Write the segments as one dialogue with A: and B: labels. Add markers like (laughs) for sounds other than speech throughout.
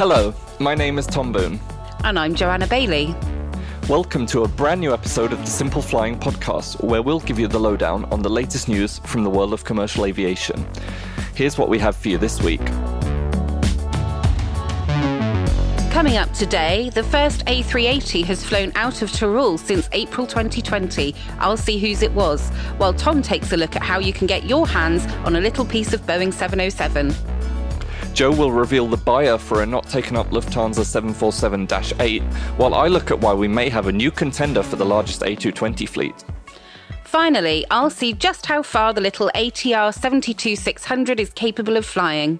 A: Hello, my name is Tom Boone.
B: And I'm Joanna Bailey.
A: Welcome to a brand new episode of the Simple Flying podcast, where we'll give you the lowdown on the latest news from the world of commercial aviation. Here's what we have for you this week.
B: Coming up today, the first A380 has flown out of Teruel since April 2020. I'll see whose it was, while Tom takes a look at how you can get your hands on a little piece of Boeing 707.
A: Joe will reveal the buyer for a not taken up Lufthansa 747 8, while I look at why we may have a new contender for the largest A220 fleet.
B: Finally, I'll see just how far the little ATR 72600 is capable of flying.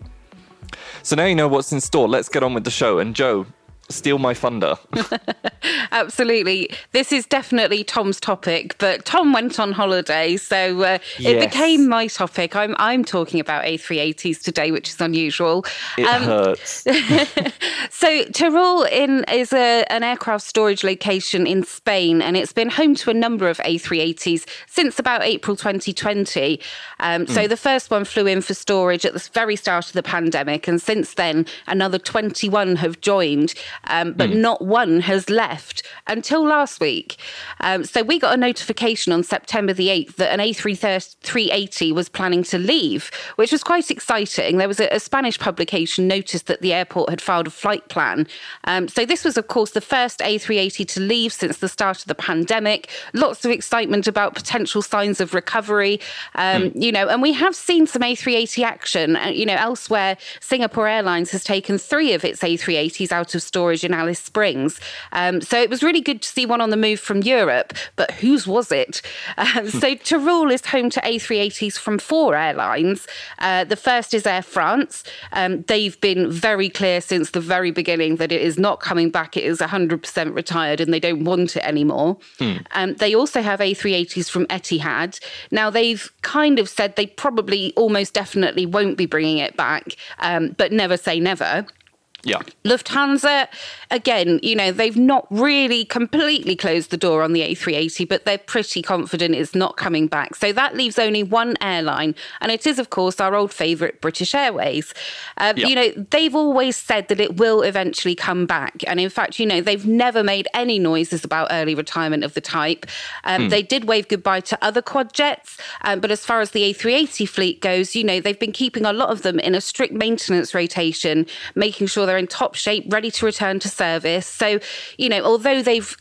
A: So now you know what's in store. Let's get on with the show. And Joe, steal my thunder. (laughs)
B: Absolutely. This is definitely Tom's topic, but Tom went on holiday, so uh, yes. it became my topic. I'm I'm talking about A380s today, which is unusual.
A: It um, hurts. (laughs)
B: so Teruel in is a, an aircraft storage location in Spain, and it's been home to a number of A380s since about April 2020. Um, so mm. the first one flew in for storage at the very start of the pandemic, and since then another 21 have joined um, but mm. not one has left until last week. Um, so we got a notification on September the 8th that an A380 was planning to leave, which was quite exciting. There was a, a Spanish publication noticed that the airport had filed a flight plan. Um, so this was, of course, the first A380 to leave since the start of the pandemic. Lots of excitement about potential signs of recovery, mm. you know, and we have seen some A380 action. Uh, you know, elsewhere, Singapore Airlines has taken three of its A380s out of storage storage in Alice Springs. Um, so it was really good to see one on the move from Europe, but whose was it? Uh, (laughs) so Teruel is home to A380s from four airlines. Uh, the first is Air France. Um, they've been very clear since the very beginning that it is not coming back. It is 100% retired and they don't want it anymore. Hmm. Um, they also have A380s from Etihad. Now, they've kind of said they probably almost definitely won't be bringing it back, um, but never say never.
A: Yeah.
B: Lufthansa, again, you know, they've not really completely closed the door on the A380, but they're pretty confident it's not coming back. So that leaves only one airline, and it is, of course, our old favourite British Airways. Um, yeah. You know, they've always said that it will eventually come back. And in fact, you know, they've never made any noises about early retirement of the type. Um, hmm. They did wave goodbye to other quad jets, um, but as far as the A380 fleet goes, you know, they've been keeping a lot of them in a strict maintenance rotation, making sure they're in top shape, ready to return to service. So, you know, although they've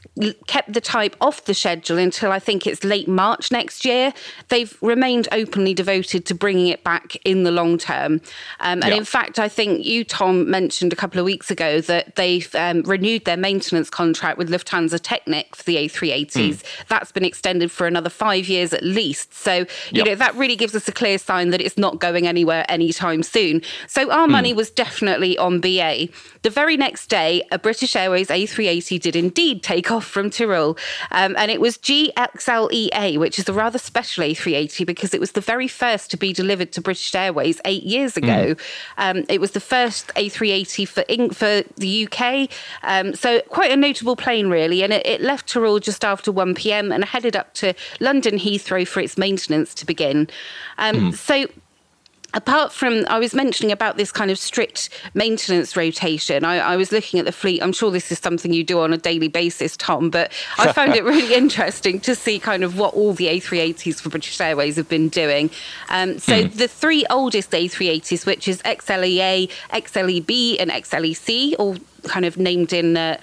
B: kept the type off the schedule until I think it's late March next year, they've remained openly devoted to bringing it back in the long term. Um, and yeah. in fact, I think you, Tom, mentioned a couple of weeks ago that they've um, renewed their maintenance contract with Lufthansa Technik for the A380s. Mm. That's been extended for another five years at least. So, you yep. know, that really gives us a clear sign that it's not going anywhere anytime soon. So our mm. money was definitely on BA. The very next day, a British Airways A380 did indeed take off from Teruel, um, and it was GXLEA, which is a rather special A380 because it was the very first to be delivered to British Airways eight years ago. Mm. Um, it was the first A380 for for the UK, um, so quite a notable plane, really. And it, it left Teruel just after 1 p.m. and headed up to London Heathrow for its maintenance to begin. Mm. So apart from i was mentioning about this kind of strict maintenance rotation. I, I, was looking at the fleet. I'm sure this is something you do on a daily basis tom but i found it really (laughs) interesting to see kind of what all the a380s for british airways have been doing. Um, so mm. the three oldest a380s which is xlea xleb and xlec all kind of named in uh,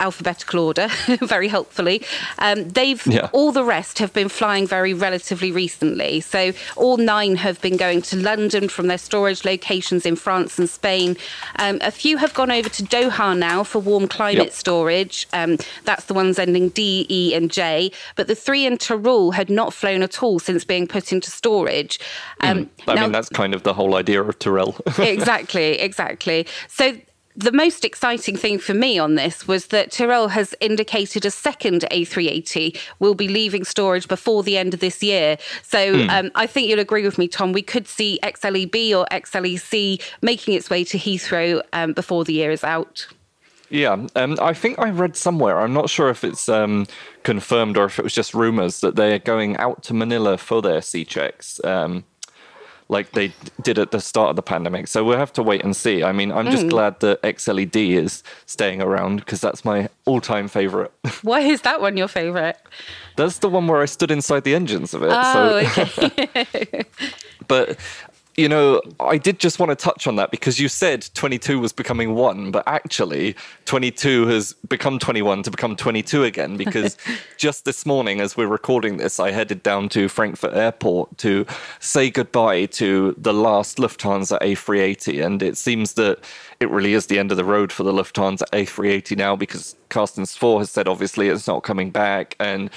B: alphabetical order, (laughs) very helpfully. Um, they've yeah. all the rest have been flying very relatively recently. So all nine have been going to London from their storage locations in France and Spain. Um, a few have gone over to Doha now for warm climate yep. storage. Um, that's the ones ending D, E, and J. But the three in Teruel had not flown at all since being put into storage.
A: Mm. I now, mean, that's kind of the whole idea of Teruel. (laughs)
B: exactly, exactly. So the most exciting thing for me on this was that Teruel has indicated a second A380 will be leaving storage before the end of this year. So mm. um, I think you'll agree with me, Tom. We could see XLEB or XLEC making its way to Heathrow um, before the year is out.
A: Yeah, um, I think I read somewhere. I'm not sure if it's um, confirmed or if it was just rumors that they're going out to Manila for their C checks. Um, like they did at the start of the pandemic. So we'll have to wait and see. I mean, I'm just
B: Mm.
A: glad that XLED is staying around because that's my all-time favorite. (laughs)
B: Why is that one your favourite?
A: that's the one where I stood inside the engines of it.
B: Oh,
A: so,
B: okay. (laughs)
A: but you know, I did just want to touch on that because you said 22 was becoming one, but actually 22 has become 21 to become 22 again because (laughs) just this morning, as we're recording this, I headed down to Frankfurt Airport to say goodbye to the last Lufthansa A380. And it seems that it really is the end of the road for the Lufthansa A380 now because Carsten Spohr has said obviously it's not coming back. And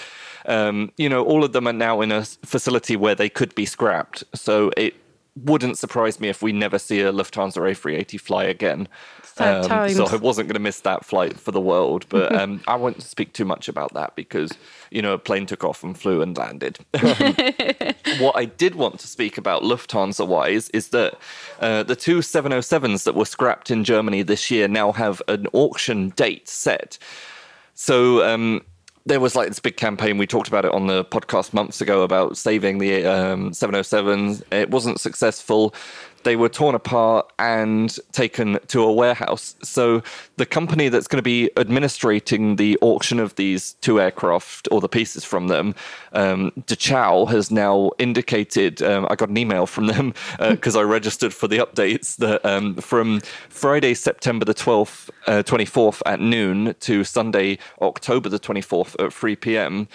A: um, you know, all of them are now in a facility where they could be scrapped. So it wouldn't surprise me if we never see a Lufthansa A380 fly again. Um, so I wasn't going to miss that flight for the world, but (laughs) um, I won't speak too much about that because you know a plane took off and flew and landed. (laughs) (laughs) what I did want to speak about Lufthansa wise is that uh, the two 707s that were scrapped in Germany this year now have an auction date set. So um, there was like this big campaign. We talked about it on the podcast months ago about saving the um, 707s. It wasn't successful. They were torn apart and taken to a warehouse. So the company that's going to be administrating the auction of these two aircraft or the pieces from them, um, Dechow, has now indicated. Um, I got an email from them (laughs) because I registered for the updates that um, from Friday, September the 12th, uh, 24th at noon to Sunday, October the 24th at 3 p.m.,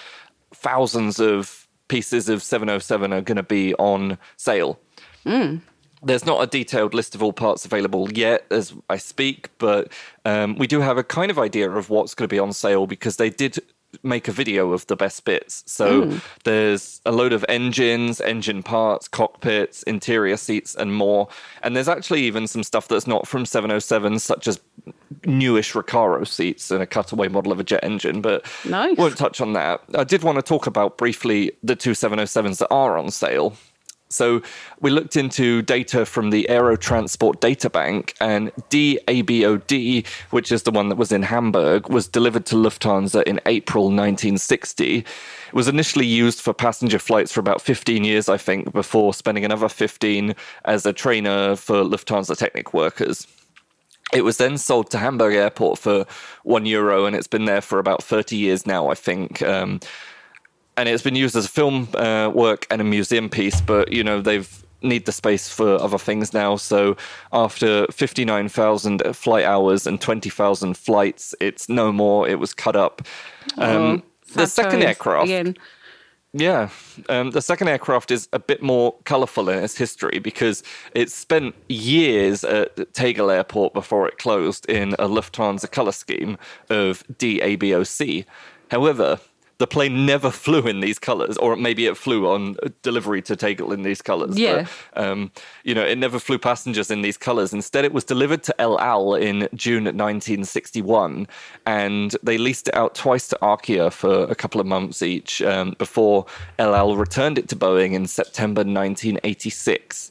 A: thousands of pieces of 707 are going to be on sale. There's not a detailed list of all parts available yet as I speak, but um, we do have a kind of idea of what's going to be on sale because they did make a video of the best bits. So there's a load of engines, engine parts, cockpits, interior seats, and more. And there's actually even some stuff that's not from 707, such as newish Recaro seats and a cutaway model of a jet engine, but
B: Nice.
A: won't touch on that. I did want to talk about briefly the two 707s that are on sale. So we looked into data from the Aero Transport Data Bank, and DABOD, which is the one that was in Hamburg, was delivered to Lufthansa in April 1960. It was initially used for passenger flights for about 15 years, I think, before spending another 15 as a trainer for Lufthansa Technik workers. It was then sold to Hamburg Airport for one euro, and it's been there for about 30 years now, I think. Um, and it's been used as a film uh, work and a museum piece, but you know they've need the space for other things now. So after 59,000 flight hours and 20,000 flights, it's no more. It was cut up. Um, the second aircraft,
B: Again.
A: yeah. Um, the second aircraft is a bit more colourful in its history because it spent years at Tegel Airport before it closed in a Lufthansa colour scheme of DABOC. However, the plane never (laughs) flew in these colours, or maybe it flew on delivery to Tegel in these colours.
B: Yeah.
A: But, um, you know, it never flew passengers in these colours. Instead, it was delivered to El Al in June 1961, and they leased it out twice to Arkia for a couple of months each um, before El Al returned it to Boeing in September 1986.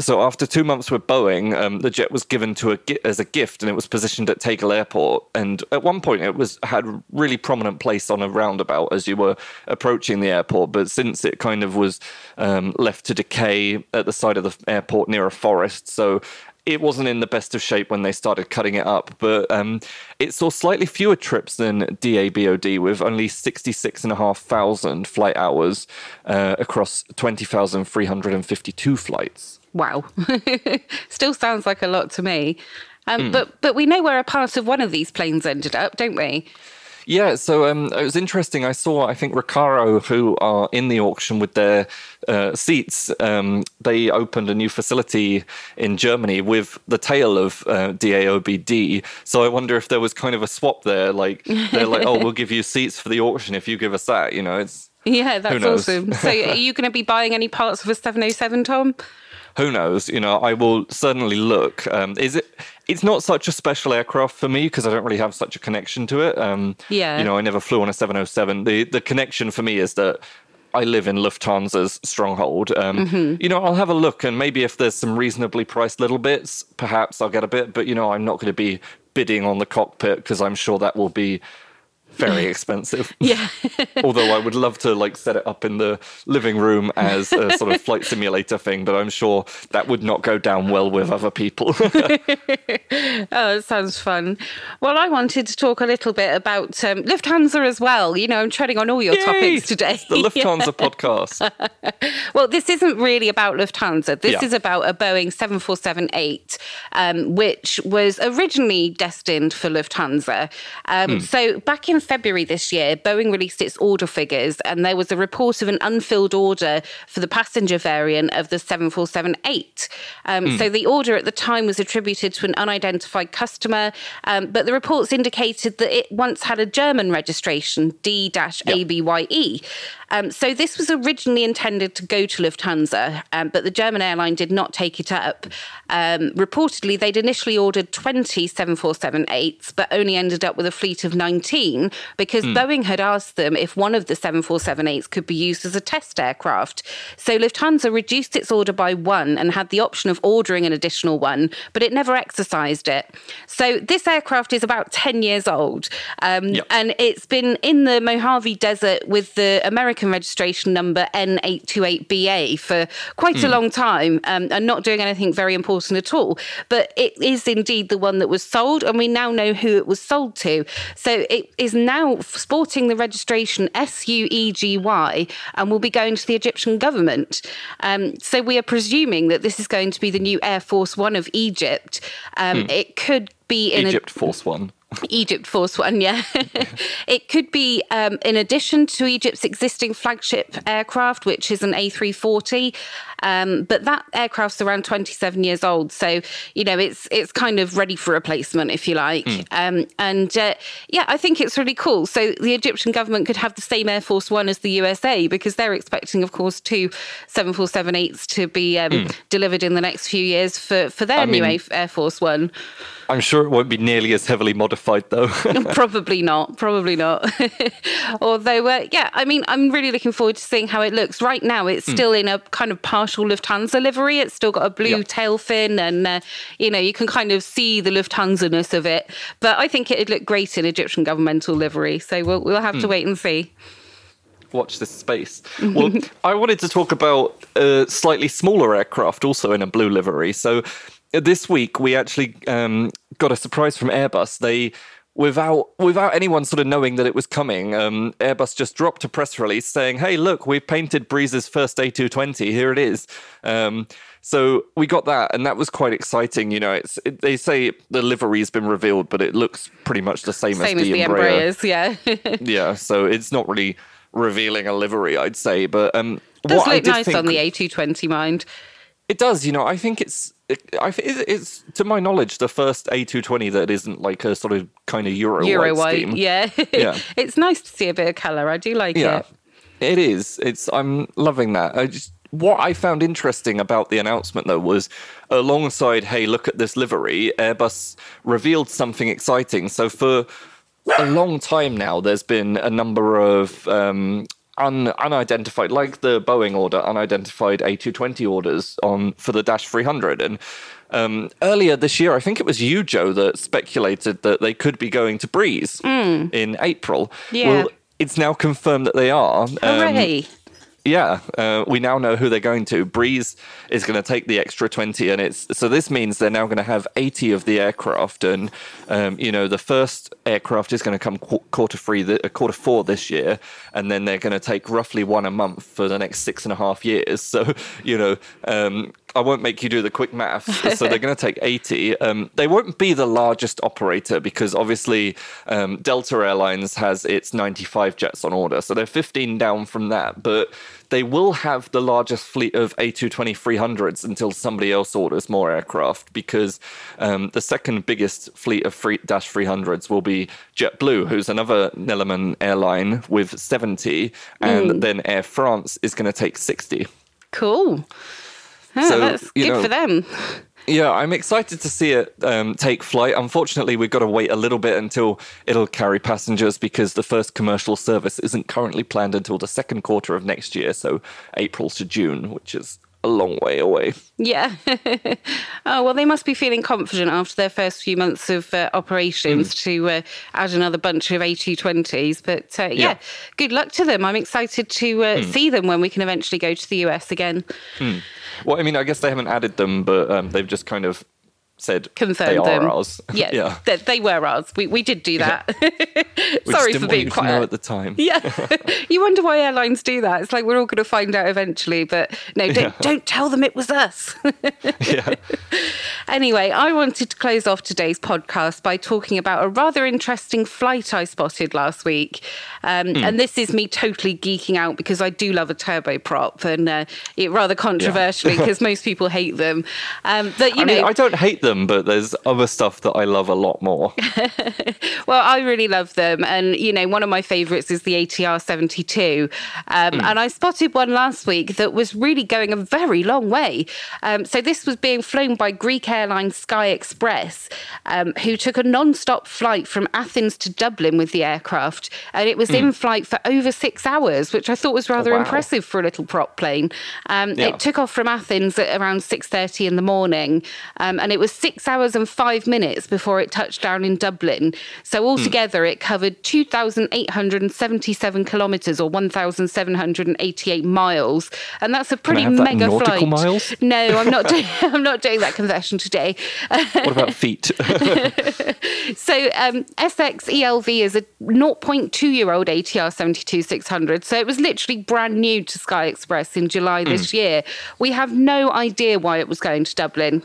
A: So after two months with Boeing, um, the jet was given to a as a gift, and it was positioned at Tegel Airport. And at one point, it was had really prominent place on a roundabout as you were approaching the airport. But since it kind of was um, left to decay at the side of the airport near a forest, so it wasn't in the best of shape when they started cutting it up. But um, it saw slightly fewer trips than DABOD, with only 66,500 flight hours uh, across 20,352 flights.
B: Wow. (laughs) Still sounds like a lot to me. Um,
A: Hmm.
B: But but we know where a part of one of these planes ended up, don't we?
A: Yeah, so um, it was interesting. I saw, I think, Recaro, who are in the auction with their uh, seats, um, they opened a new facility in Germany with the tail of uh, DAOBD. So I wonder if there was kind of a swap there. Like, they're like, oh, we'll give you seats for the auction if you give us that. You know, it's
B: Yeah, that's awesome. So are you going to be buying any parts of a 707, Tom?
A: who knows? You know, I will certainly look. Um, is it? It's not such a special aircraft for me because I don't really have such a connection to it. Um,
B: Yeah.
A: You know, I never flew on a 707. The the connection for me is that I live in Lufthansa's stronghold. Um, You know, I'll have a look and maybe if there's some reasonably priced little bits, perhaps I'll get a bit. But you know, I'm not going to be bidding on the cockpit because I'm sure that will be very expensive. (laughs)
B: Yeah. (laughs)
A: Although I would love to like set it up in the living room as a sort of flight simulator thing, but I'm sure that would not go down well with other people. (laughs)
B: Oh, it sounds fun. Well, I wanted to talk a little bit about um, Lufthansa as well. You know, I'm treading on all your
A: Yay!
B: topics today.
A: It's the Lufthansa podcast.
B: Well, this isn't really about Lufthansa. This
A: Yeah.
B: is about a Boeing 747-8, um, which was originally destined for Lufthansa. Um, So back in February this year, Boeing released its order figures, and there was a report of an unfilled order for the passenger variant of the 747-8. Um, So the order at the time was attributed to an unidentified customer, um, but the reports indicated that it once had a German registration, D-ABYE. Um, so this was originally intended to go to Lufthansa, um, but the German airline did not take it up. Um, reportedly, they'd initially ordered 20 747-8s, but only ended up with a fleet of 19 because Boeing had asked them if one of the 747-8s could be used as a test aircraft. So Lufthansa reduced its order by one and had the option of ordering an additional one, but it never exercised it. So this aircraft is about 10 years old, um,
A: Yep.
B: and it's been in the Mojave Desert with the American registration number N828BA for quite a long time um, and not doing anything very important at all. But it is indeed the one that was sold, and we now know who it was sold to. So it is now sporting the registration SUEGY and will be going to the Egyptian government. Um, so we are presuming that this is going to be the new Air Force One of Egypt. Um, It could be in a
A: Egypt Force One.
B: Egypt Force One, yeah. (laughs) it could be um, in addition to Egypt's existing flagship aircraft, which is an A340. Um, but that aircraft's around 27 years old, so you know it's it's kind of ready for replacement, if you like. Um, and uh, yeah, I think it's really cool. So the Egyptian government could have the same Air Force One as the USA because they're expecting, of course, two 747-8s to be um, delivered in the next few years for for their new
A: mean-
B: Air Force One.
A: I'm sure it won't be nearly as heavily modified though. (laughs)
B: probably not. Probably not. (laughs) Although, uh, yeah, I mean, I'm really looking forward to seeing how it looks. Right now, it's still in a kind of partial Lufthansa livery. It's still got a blue
A: Yeah.
B: tail fin, and uh, you know, you can kind of see the Lufthansa-ness of it. But I think it'd look great in Egyptian governmental livery. So we'll we'll have to wait and see.
A: Watch this space. (laughs) Well, I wanted to talk about a slightly smaller aircraft also in a blue livery. So this week we actually um, got a surprise from Airbus. They without without anyone sort of knowing that it was coming, um, Airbus just dropped a press release saying, "Hey, look, we've painted Breeze's first A220. Here it is." Um, so we got that, and that was quite exciting. You know, it's it, they say the livery's been revealed, but it looks pretty much the same,
B: Same
A: as the
B: the
A: Embraer
B: Embraers, yeah. (laughs)
A: yeah, so it's not really revealing a livery, I'd say. But um,
B: Does
A: what I
B: look nice
A: think,
B: on the A220 mind.
A: It does, you know. I think it's, I think it's, to my knowledge the first A220 that isn't like a sort of kind of Euro,
B: Euro
A: white
B: white, yeah. (laughs)
A: Yeah.
B: it's nice to see a bit of colour. I do like
A: Yeah,
B: it.
A: it is. It's I'm loving that. I just what I found interesting about the announcement though was alongside, hey, look at this livery, Airbus revealed something exciting. So for a long time now, there's been a number of um, un, unidentified, like the Boeing order, unidentified A220 orders on for the Dash 300 and. Um, earlier this year, I think it was you, Joe, that speculated that they could be going to Breeze in April.
B: Yeah.
A: Well, it's now confirmed that they are. Um,
B: Hooray.
A: Yeah, uh, we now know who they're going to. Breeze is going to take the extra twenty, and it's so this means they're now going to have eighty of the aircraft, and um, you know the first aircraft is going to come qu- quarter three, the, uh, quarter four this year, and then they're going to take roughly one a month for the next six and a half years. (laughs) So you know. Um, I won't make you do the quick maths. (laughs) So they're going to take 80. Um, they won't be the largest operator because obviously um, Delta Airlines has its 95 jets on order. So they're 15 down from that. But they will have the largest fleet of A220 300s until somebody else orders more aircraft because um, the second biggest fleet of free, Dash 300s will be JetBlue, who's another Neeleman airline with 70. And then Air France is going to take 60.
B: Cool. Oh,
A: So,
B: that's good
A: know-
B: for them.
A: Yeah, I'm excited to see it um, take flight. Unfortunately, we've got to wait a little bit until it'll carry passengers because the first commercial service isn't currently planned until the second quarter of next year, so April to June, which is a long way away.
B: Yeah. (laughs) oh, well, they must be feeling confident after their first few months of uh, operations mm. to uh, add another bunch of A220s. But uh, yeah. yeah. good luck to them. I'm excited to mm. see them when we can eventually go to the US again.
A: Mm. Well, I mean, I guess they haven't added them, but um, they've just kind of said
B: confirmed
A: they
B: them.
A: are ours. (laughs)
B: Yeah, yeah. They, they, were ours. We, we did do that. (laughs) Yeah. Sorry for being quiet
A: at the time.
B: Yeah, (laughs) you wonder why airlines do that. It's like we're all going to find out eventually, but no, don't yeah. don't tell them it was us. yeah. Anyway, I wanted to close off today's podcast by talking about a rather interesting flight I spotted last week, um, mm. and this is me totally geeking out because I do love a turboprop, and uh, it rather controversially because most people hate them. Um, but you
A: I
B: know,
A: mean, I don't hate them them, but there's other stuff that I love a lot more. (laughs)
B: well, I really love them. And, you know, one of my favorites is the ATR 72. Um, mm. And I spotted one last week that was really going a very long way. Um, so this was being flown by Greek airline Sky Express, um, who took a non stop flight from Athens to Dublin with the aircraft. And it was mm. in flight for over six hours, which I thought was rather oh, wow. impressive for a little prop plane. Um, yeah. It took off from Athens at around 6.30 in the morning. Um, and it was six hours and five minutes before it touched down in Dublin. So altogether, mm. it covered 2,877 kilometres or 1,788 miles, and that's a pretty mega flight.
A: Miles?
B: No, I'm not. (laughs) doing, (laughs) I'm not doing that conversion today.
A: what about (laughs) feet?
B: so um, SX ELV is a 0.2 year old ATR 72 600. So it was literally brand new to Sky Express in July this mm. year. We have no idea why it was going to Dublin.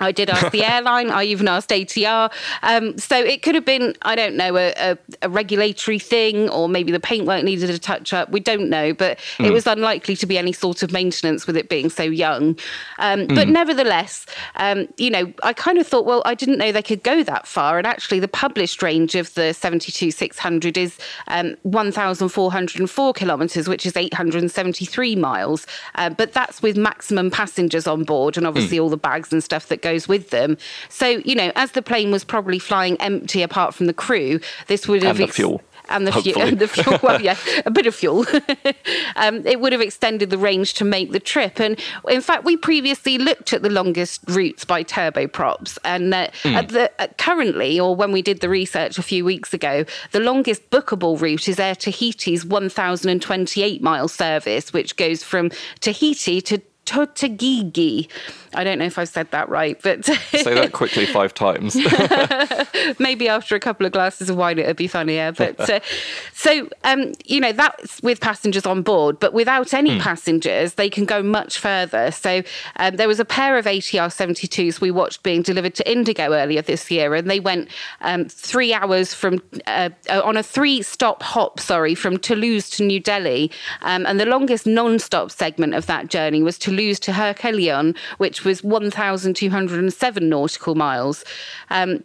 B: I did ask the (laughs) airline. I even asked ATR. Um, so it could have been, I don't know, a, a, a, regulatory thing, or maybe the paintwork needed a touch up. We don't know, but mm. it hmm. was unlikely to be any sort of maintenance with it being so young. Um, mm. But hmm. nevertheless, um, you know, I kind of thought, well, I didn't know they could go that far. And actually, the published range of the 72 600 is um, 1,404 kilometres, which is 873 miles. Uh, but that's with maximum passengers on board, and obviously mm. all the bags and stuff that go goes with them. So, you know, as the plane was probably flying empty apart from the crew, this would have.
A: And the fuel
B: and the, fuel, and (laughs) the fuel. Well, (laughs) yeah, a bit of fuel. (laughs) um, it would have extended the range to make the trip. And in fact, we previously looked at the longest routes by turboprops, and uh, mm. at the uh, currently, or when we did the research a few weeks ago, the longest bookable route is Air Tahiti's 1,028 mile service, which goes from Tahiti to Totegegie. I don't know if I've said that right, but (laughs)
A: say that quickly five times. (laughs)
B: Maybe after a couple of glasses of wine, it'd be funnier. But uh, (laughs) so um, you know that's with passengers on board, but without any mm. passengers, they can go much further. So um, there was a pair of ATR 72s we watched being delivered to Indigo earlier this year, and they went um, three hours from uh, uh, on a three-stop hop, sorry, from Toulouse to New Delhi, um, and the longest non-stop segment of that journey was Toulouse to Heraclion, which was 1,207 nautical miles. Um,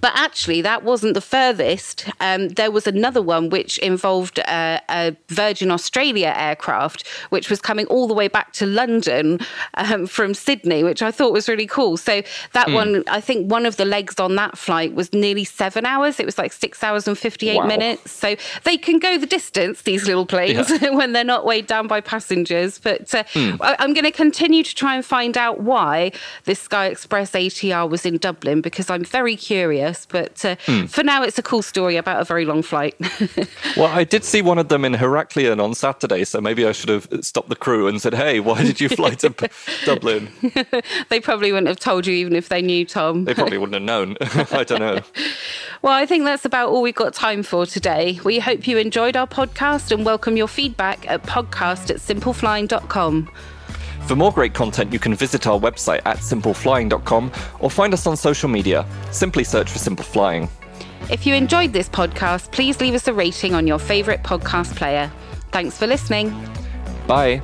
B: but actually, that wasn't the furthest. Um, there was another one which involved a, a, Virgin Australia aircraft, which was coming all the way back to London um, from Sydney, which I thought was really cool. So that mm. one, I think one of the legs on that flight was nearly seven hours. It was like six hours and 58 wow. minutes. So they can go the distance, these little planes, yeah. (laughs) when they're not weighed down by passengers. But uh, mm. I, I'm going to continue to try and find out why this Sky Express ATR was in Dublin because I'm very curious but uh, mm. for now, it's a cool story about a very long flight. (laughs)
A: well, I did see one of them in Heraklion on Saturday, so maybe I should have stopped the crew and said, "Hey, why did you (laughs) fly to Dublin?" (laughs)
B: they probably wouldn't have told you, even if they knew, Tom.
A: They probably wouldn't have known. I don't know.
B: Well, I think that's about all we've got time for today. We hope you enjoyed our podcast and welcome your feedback at podcast at simpleflying.com.
A: For more great content, you can visit our website at simpleflying.com or find us on social media. Simply search for Simple Flying.
B: If you enjoyed this podcast, please leave us a rating on your favourite podcast player. Thanks for listening.
A: Bye.